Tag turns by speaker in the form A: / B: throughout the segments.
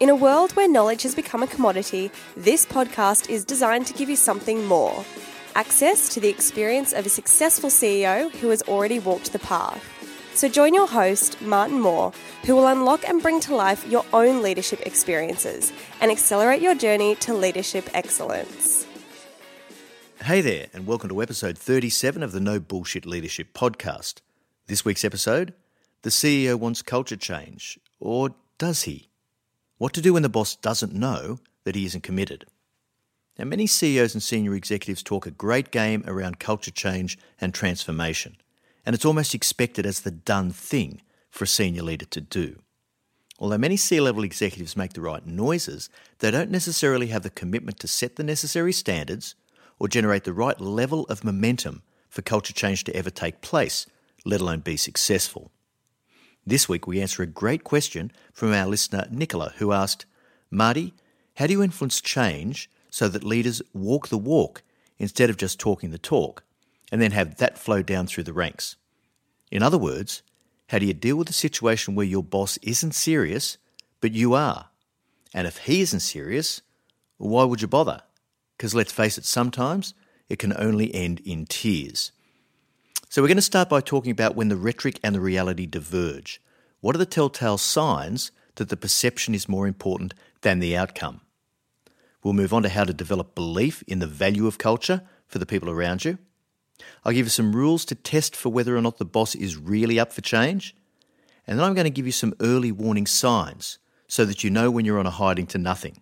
A: In a world where knowledge has become a commodity, this podcast is designed to give you something more access to the experience of a successful CEO who has already walked the path. So join your host, Martin Moore, who will unlock and bring to life your own leadership experiences and accelerate your journey to leadership excellence.
B: Hey there, and welcome to episode 37 of the No Bullshit Leadership Podcast. This week's episode The CEO wants culture change, or does he? What to do when the boss doesn't know that he isn't committed. Now, many CEOs and senior executives talk a great game around culture change and transformation, and it's almost expected as the done thing for a senior leader to do. Although many C level executives make the right noises, they don't necessarily have the commitment to set the necessary standards or generate the right level of momentum for culture change to ever take place, let alone be successful. This week, we answer a great question from our listener, Nicola, who asked Marty, how do you influence change so that leaders walk the walk instead of just talking the talk, and then have that flow down through the ranks? In other words, how do you deal with a situation where your boss isn't serious, but you are? And if he isn't serious, why would you bother? Because let's face it, sometimes it can only end in tears. So, we're going to start by talking about when the rhetoric and the reality diverge. What are the telltale signs that the perception is more important than the outcome? We'll move on to how to develop belief in the value of culture for the people around you. I'll give you some rules to test for whether or not the boss is really up for change. And then I'm going to give you some early warning signs so that you know when you're on a hiding to nothing.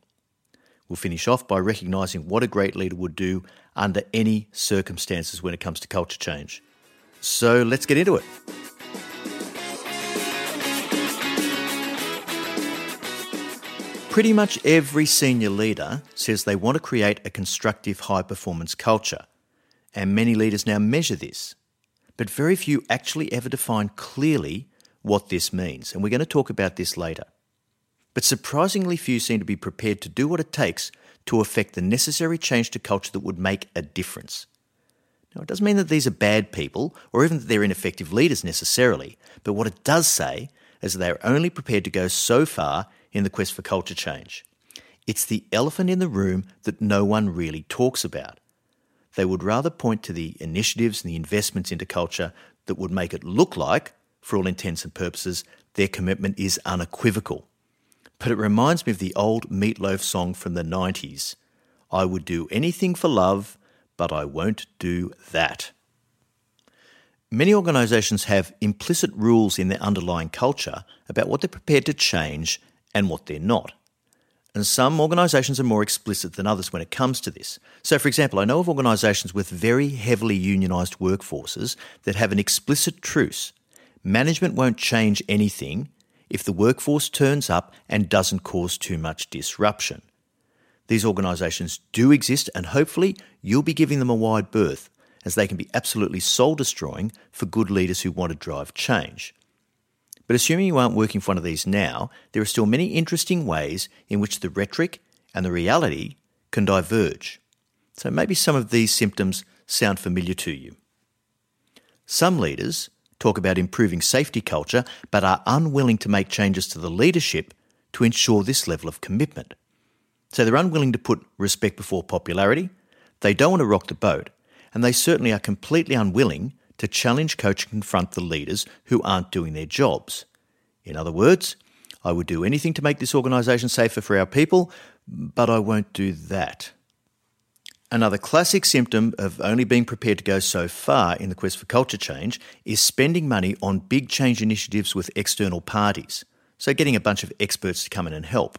B: We'll finish off by recognising what a great leader would do under any circumstances when it comes to culture change. So let's get into it. Pretty much every senior leader says they want to create a constructive high performance culture, and many leaders now measure this. But very few actually ever define clearly what this means, and we're going to talk about this later. But surprisingly few seem to be prepared to do what it takes to effect the necessary change to culture that would make a difference. Now, it doesn't mean that these are bad people or even that they're ineffective leaders necessarily, but what it does say is that they are only prepared to go so far in the quest for culture change. It's the elephant in the room that no one really talks about. They would rather point to the initiatives and the investments into culture that would make it look like, for all intents and purposes, their commitment is unequivocal. But it reminds me of the old Meatloaf song from the 90s I would do anything for love, but I won't do that. Many organisations have implicit rules in their underlying culture about what they're prepared to change and what they're not. And some organisations are more explicit than others when it comes to this. So, for example, I know of organisations with very heavily unionised workforces that have an explicit truce. Management won't change anything if the workforce turns up and doesn't cause too much disruption. These organisations do exist, and hopefully, you'll be giving them a wide berth, as they can be absolutely soul destroying for good leaders who want to drive change. But assuming you aren't working for one of these now, there are still many interesting ways in which the rhetoric and the reality can diverge. So maybe some of these symptoms sound familiar to you. Some leaders talk about improving safety culture but are unwilling to make changes to the leadership to ensure this level of commitment. So they're unwilling to put respect before popularity, they don't want to rock the boat, and they certainly are completely unwilling to challenge, coach, and confront the leaders who aren't doing their jobs. In other words, I would do anything to make this organisation safer for our people, but I won't do that. Another classic symptom of only being prepared to go so far in the quest for culture change is spending money on big change initiatives with external parties, so getting a bunch of experts to come in and help.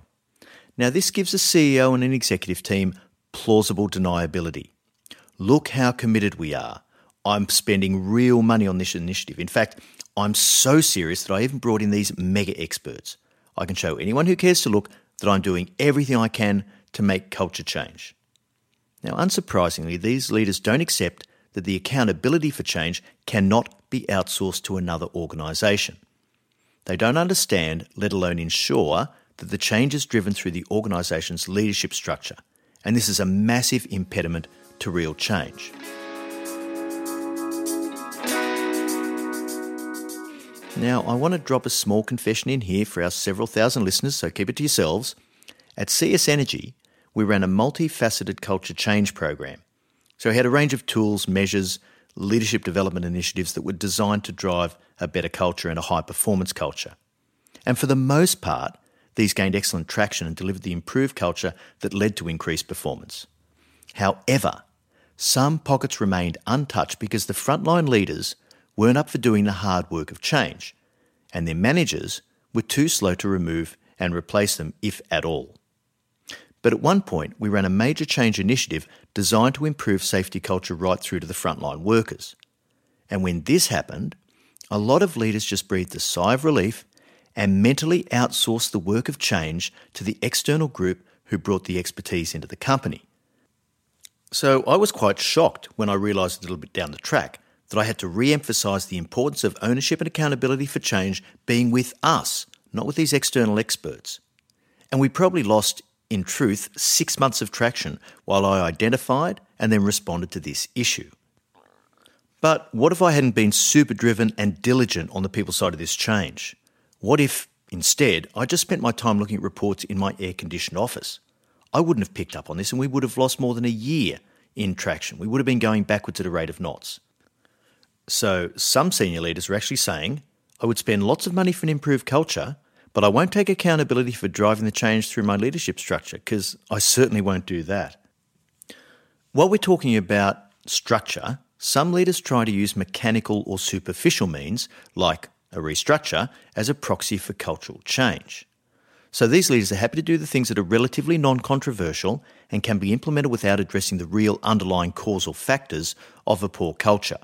B: Now, this gives a CEO and an executive team plausible deniability. Look how committed we are. I'm spending real money on this initiative. In fact, I'm so serious that I even brought in these mega experts. I can show anyone who cares to look that I'm doing everything I can to make culture change. Now, unsurprisingly, these leaders don't accept that the accountability for change cannot be outsourced to another organisation. They don't understand, let alone ensure, that the change is driven through the organisation's leadership structure, and this is a massive impediment to real change. Now, I want to drop a small confession in here for our several thousand listeners, so keep it to yourselves. At CS Energy, we ran a multifaceted culture change program. So we had a range of tools, measures, leadership development initiatives that were designed to drive a better culture and a high performance culture. And for the most part, these gained excellent traction and delivered the improved culture that led to increased performance. However, some pockets remained untouched because the frontline leaders weren't up for doing the hard work of change, and their managers were too slow to remove and replace them, if at all. But at one point, we ran a major change initiative designed to improve safety culture right through to the frontline workers. And when this happened, a lot of leaders just breathed a sigh of relief and mentally outsourced the work of change to the external group who brought the expertise into the company. So I was quite shocked when I realised a little bit down the track that I had to re emphasise the importance of ownership and accountability for change being with us, not with these external experts. And we probably lost, in truth, six months of traction while I identified and then responded to this issue. But what if I hadn't been super driven and diligent on the people side of this change? What if, instead, I just spent my time looking at reports in my air conditioned office? I wouldn't have picked up on this and we would have lost more than a year in traction. We would have been going backwards at a rate of knots. So, some senior leaders are actually saying, I would spend lots of money for an improved culture, but I won't take accountability for driving the change through my leadership structure because I certainly won't do that. While we're talking about structure, some leaders try to use mechanical or superficial means, like a restructure, as a proxy for cultural change. So these leaders are happy to do the things that are relatively non controversial and can be implemented without addressing the real underlying causal factors of a poor culture.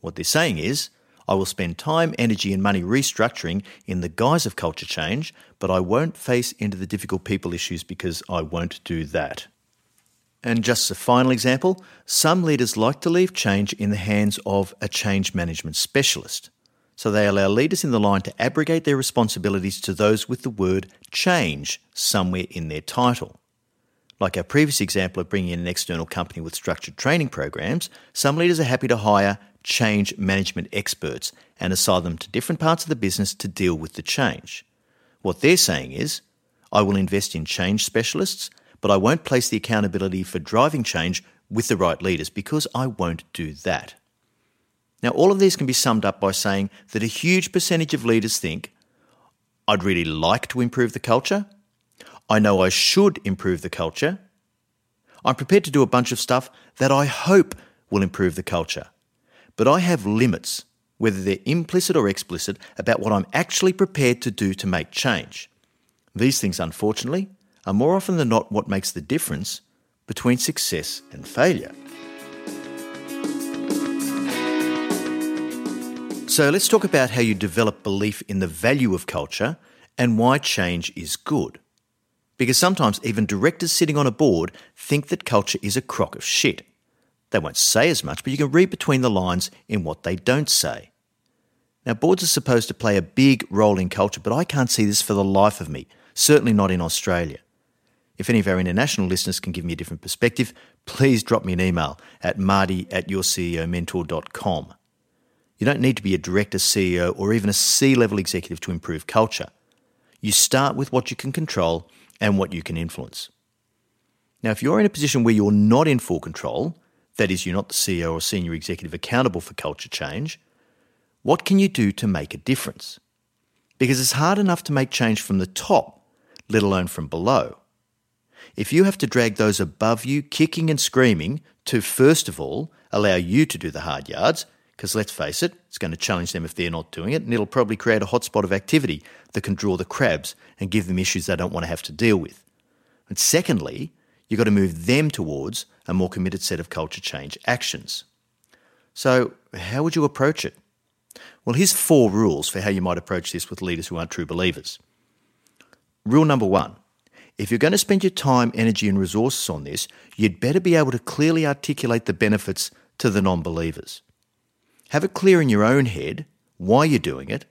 B: What they're saying is, I will spend time, energy, and money restructuring in the guise of culture change, but I won't face into the difficult people issues because I won't do that. And just as a final example some leaders like to leave change in the hands of a change management specialist. So they allow leaders in the line to abrogate their responsibilities to those with the word change somewhere in their title. Like our previous example of bringing in an external company with structured training programs, some leaders are happy to hire change management experts and assign them to different parts of the business to deal with the change. What they're saying is, I will invest in change specialists, but I won't place the accountability for driving change with the right leaders because I won't do that. Now, all of these can be summed up by saying that a huge percentage of leaders think, I'd really like to improve the culture, I know I should improve the culture. I'm prepared to do a bunch of stuff that I hope will improve the culture. But I have limits, whether they're implicit or explicit, about what I'm actually prepared to do to make change. These things, unfortunately, are more often than not what makes the difference between success and failure. So let's talk about how you develop belief in the value of culture and why change is good because sometimes even directors sitting on a board think that culture is a crock of shit. They won't say as much, but you can read between the lines in what they don't say. Now, boards are supposed to play a big role in culture, but I can't see this for the life of me, certainly not in Australia. If any of our international listeners can give me a different perspective, please drop me an email at marty at yourceomentor.com. You don't need to be a director, CEO, or even a C level executive to improve culture. You start with what you can control and what you can influence. Now, if you're in a position where you're not in full control, that is, you're not the CEO or senior executive accountable for culture change, what can you do to make a difference? Because it's hard enough to make change from the top, let alone from below. If you have to drag those above you kicking and screaming to, first of all, allow you to do the hard yards, because let's face it, it's going to challenge them if they're not doing it, and it'll probably create a hotspot of activity that can draw the crabs and give them issues they don't want to have to deal with. And secondly, you've got to move them towards a more committed set of culture change actions. So, how would you approach it? Well, here's four rules for how you might approach this with leaders who aren't true believers. Rule number one if you're going to spend your time, energy, and resources on this, you'd better be able to clearly articulate the benefits to the non believers. Have it clear in your own head why you're doing it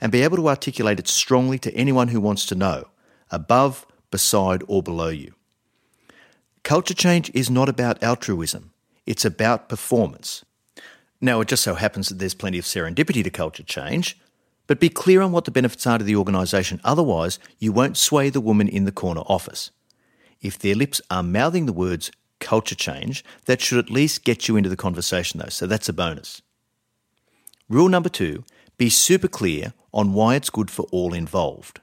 B: and be able to articulate it strongly to anyone who wants to know, above, beside, or below you. Culture change is not about altruism, it's about performance. Now, it just so happens that there's plenty of serendipity to culture change, but be clear on what the benefits are to the organisation, otherwise, you won't sway the woman in the corner office. If their lips are mouthing the words culture change, that should at least get you into the conversation, though, so that's a bonus. Rule number two be super clear on why it's good for all involved.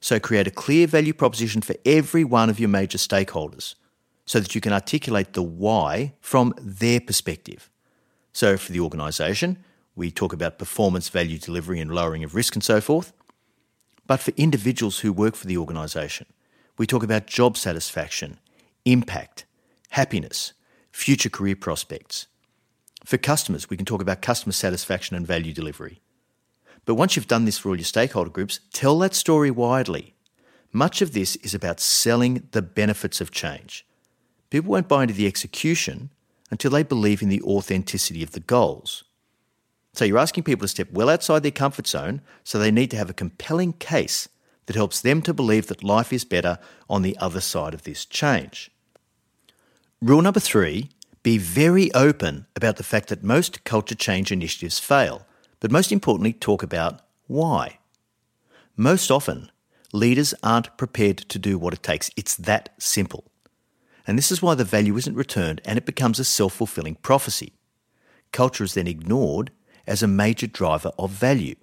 B: So create a clear value proposition for every one of your major stakeholders so that you can articulate the why from their perspective. So for the organisation, we talk about performance, value delivery, and lowering of risk and so forth. But for individuals who work for the organisation, we talk about job satisfaction, impact, happiness, future career prospects, for customers, we can talk about customer satisfaction and value delivery. But once you've done this for all your stakeholder groups, tell that story widely. Much of this is about selling the benefits of change. People won't buy into the execution until they believe in the authenticity of the goals. So you're asking people to step well outside their comfort zone, so they need to have a compelling case that helps them to believe that life is better on the other side of this change. Rule number three be very open about the fact that most culture change initiatives fail, but most importantly, talk about why. Most often, leaders aren't prepared to do what it takes. It's that simple. And this is why the value isn't returned and it becomes a self fulfilling prophecy. Culture is then ignored as a major driver of value.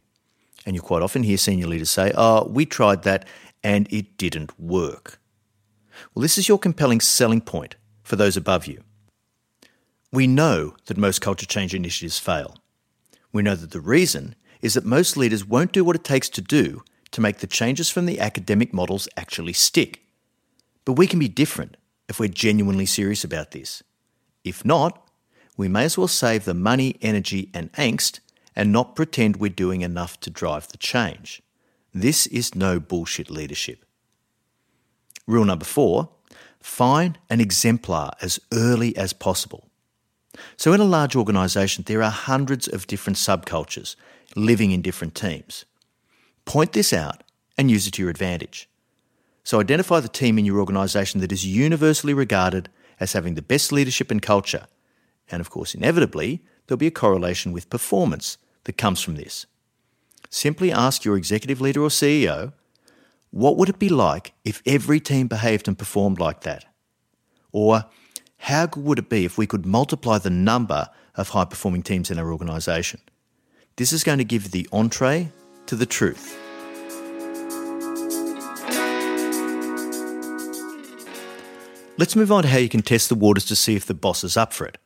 B: And you quite often hear senior leaders say, Oh, we tried that and it didn't work. Well, this is your compelling selling point for those above you. We know that most culture change initiatives fail. We know that the reason is that most leaders won't do what it takes to do to make the changes from the academic models actually stick. But we can be different if we're genuinely serious about this. If not, we may as well save the money, energy, and angst and not pretend we're doing enough to drive the change. This is no bullshit leadership. Rule number four find an exemplar as early as possible. So, in a large organisation, there are hundreds of different subcultures, living in different teams. Point this out and use it to your advantage. So identify the team in your organisation that is universally regarded as having the best leadership and culture. And of course, inevitably, there'll be a correlation with performance that comes from this. Simply ask your executive leader or CEO what would it be like if every team behaved and performed like that? Or how good would it be if we could multiply the number of high performing teams in our organisation? This is going to give the entree to the truth. Let's move on to how you can test the waters to see if the boss is up for it.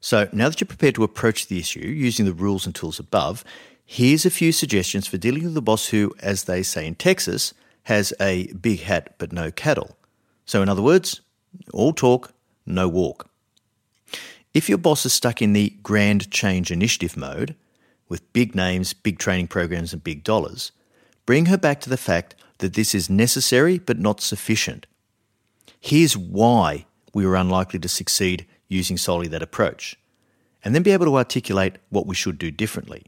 B: So, now that you're prepared to approach the issue using the rules and tools above, here's a few suggestions for dealing with the boss who, as they say in Texas, has a big hat but no cattle. So, in other words, all talk, no walk. If your boss is stuck in the grand change initiative mode, with big names, big training programs, and big dollars, bring her back to the fact that this is necessary but not sufficient. Here's why we were unlikely to succeed using solely that approach, and then be able to articulate what we should do differently.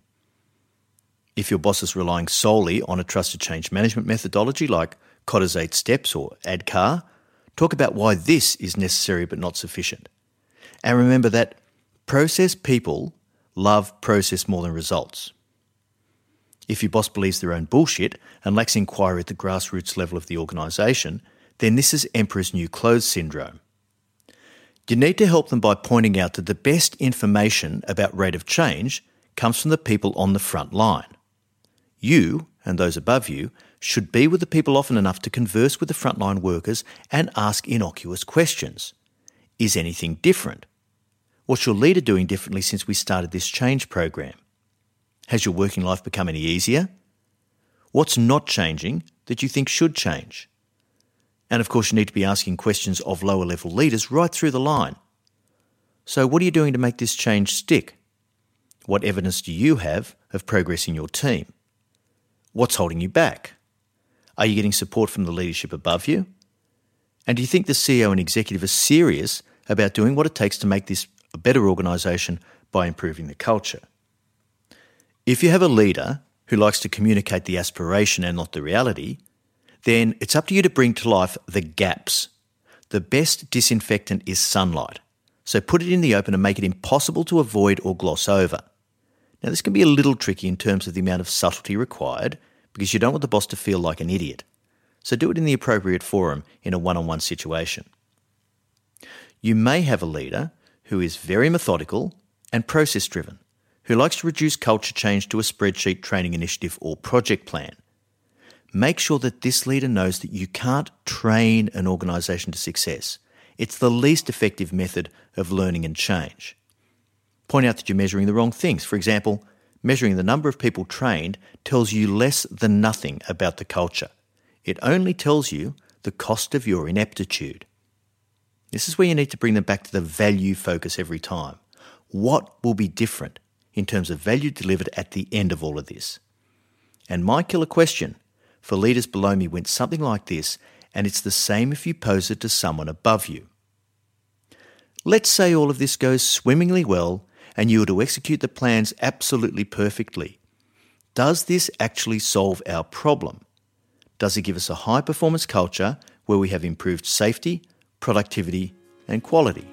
B: If your boss is relying solely on a trusted change management methodology like Kotter's 8 Steps or ADKAR, talk about why this is necessary but not sufficient. And remember that process people love process more than results. If your boss believes their own bullshit and lacks inquiry at the grassroots level of the organisation, then this is Emperor's New Clothes syndrome. You need to help them by pointing out that the best information about rate of change comes from the people on the front line. You, and those above you, should be with the people often enough to converse with the frontline workers and ask innocuous questions. Is anything different? What's your leader doing differently since we started this change program? Has your working life become any easier? What's not changing that you think should change? And of course, you need to be asking questions of lower level leaders right through the line. So, what are you doing to make this change stick? What evidence do you have of progress in your team? What's holding you back? Are you getting support from the leadership above you? And do you think the CEO and executive are serious about doing what it takes to make this a better organisation by improving the culture? If you have a leader who likes to communicate the aspiration and not the reality, then it's up to you to bring to life the gaps. The best disinfectant is sunlight, so put it in the open and make it impossible to avoid or gloss over. Now, this can be a little tricky in terms of the amount of subtlety required because you don't want the boss to feel like an idiot. So do it in the appropriate forum in a one on one situation. You may have a leader who is very methodical and process driven, who likes to reduce culture change to a spreadsheet training initiative or project plan make sure that this leader knows that you can't train an organisation to success. It's the least effective method of learning and change. Point out that you're measuring the wrong things. For example, measuring the number of people trained tells you less than nothing about the culture. It only tells you the cost of your ineptitude. This is where you need to bring them back to the value focus every time. What will be different in terms of value delivered at the end of all of this? And my killer question for leaders below me went something like this, and it's the same if you pose it to someone above you. Let's say all of this goes swimmingly well and you are to execute the plans absolutely perfectly. Does this actually solve our problem? Does it give us a high performance culture where we have improved safety, productivity, and quality?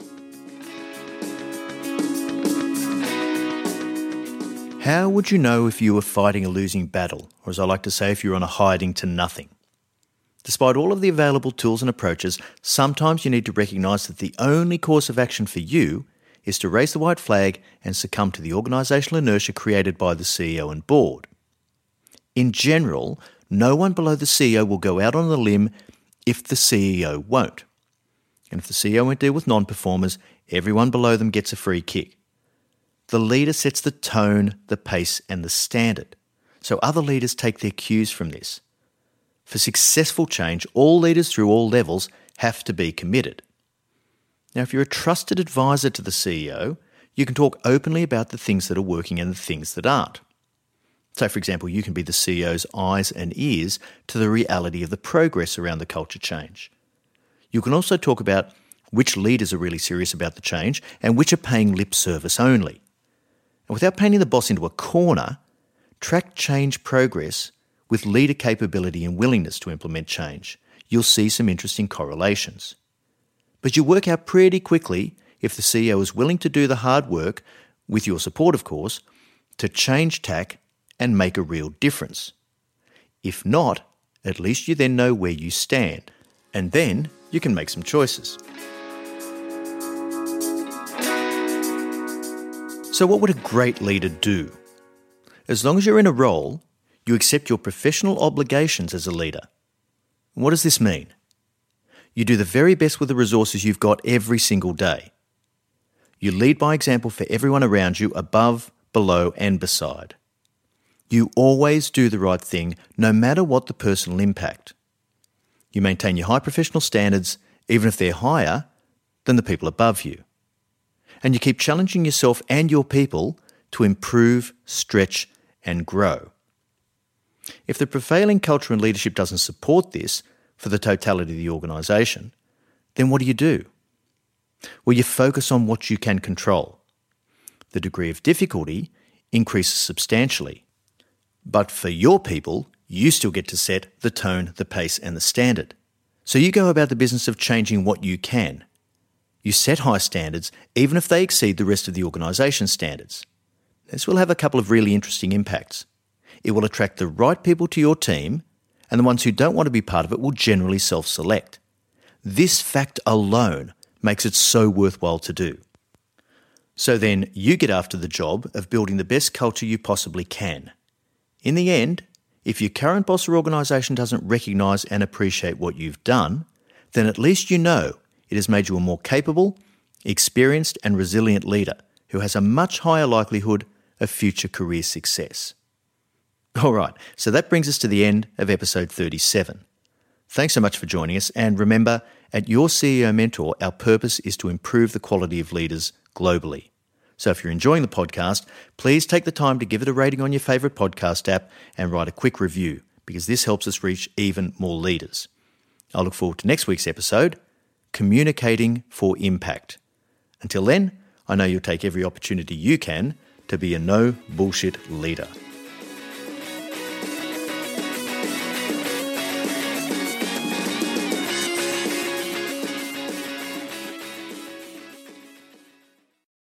B: How would you know if you were fighting a losing battle, or as I like to say, if you're on a hiding to nothing? Despite all of the available tools and approaches, sometimes you need to recognise that the only course of action for you is to raise the white flag and succumb to the organisational inertia created by the CEO and board. In general, no one below the CEO will go out on a limb if the CEO won't. And if the CEO won't deal with non performers, everyone below them gets a free kick. The leader sets the tone, the pace, and the standard. So other leaders take their cues from this. For successful change, all leaders through all levels have to be committed. Now, if you're a trusted advisor to the CEO, you can talk openly about the things that are working and the things that aren't. So, for example, you can be the CEO's eyes and ears to the reality of the progress around the culture change. You can also talk about which leaders are really serious about the change and which are paying lip service only. And without painting the boss into a corner, track change progress with leader capability and willingness to implement change. You'll see some interesting correlations. But you work out pretty quickly if the CEO is willing to do the hard work, with your support, of course, to change tack and make a real difference. If not, at least you then know where you stand, and then you can make some choices. So, what would a great leader do? As long as you're in a role, you accept your professional obligations as a leader. What does this mean? You do the very best with the resources you've got every single day. You lead by example for everyone around you, above, below, and beside. You always do the right thing, no matter what the personal impact. You maintain your high professional standards, even if they're higher than the people above you. And you keep challenging yourself and your people to improve, stretch, and grow. If the prevailing culture and leadership doesn't support this for the totality of the organisation, then what do you do? Well, you focus on what you can control. The degree of difficulty increases substantially. But for your people, you still get to set the tone, the pace, and the standard. So you go about the business of changing what you can. You set high standards, even if they exceed the rest of the organisation's standards. This will have a couple of really interesting impacts. It will attract the right people to your team, and the ones who don't want to be part of it will generally self select. This fact alone makes it so worthwhile to do. So then, you get after the job of building the best culture you possibly can. In the end, if your current boss or organisation doesn't recognise and appreciate what you've done, then at least you know it has made you a more capable, experienced, and resilient leader who has a much higher likelihood of future career success. All right, so that brings us to the end of episode 37. Thanks so much for joining us, and remember, at Your CEO Mentor, our purpose is to improve the quality of leaders globally. So if you're enjoying the podcast, please take the time to give it a rating on your favourite podcast app and write a quick review, because this helps us reach even more leaders. I look forward to next week's episode Communicating for Impact. Until then, I know you'll take every opportunity you can to be a no bullshit leader.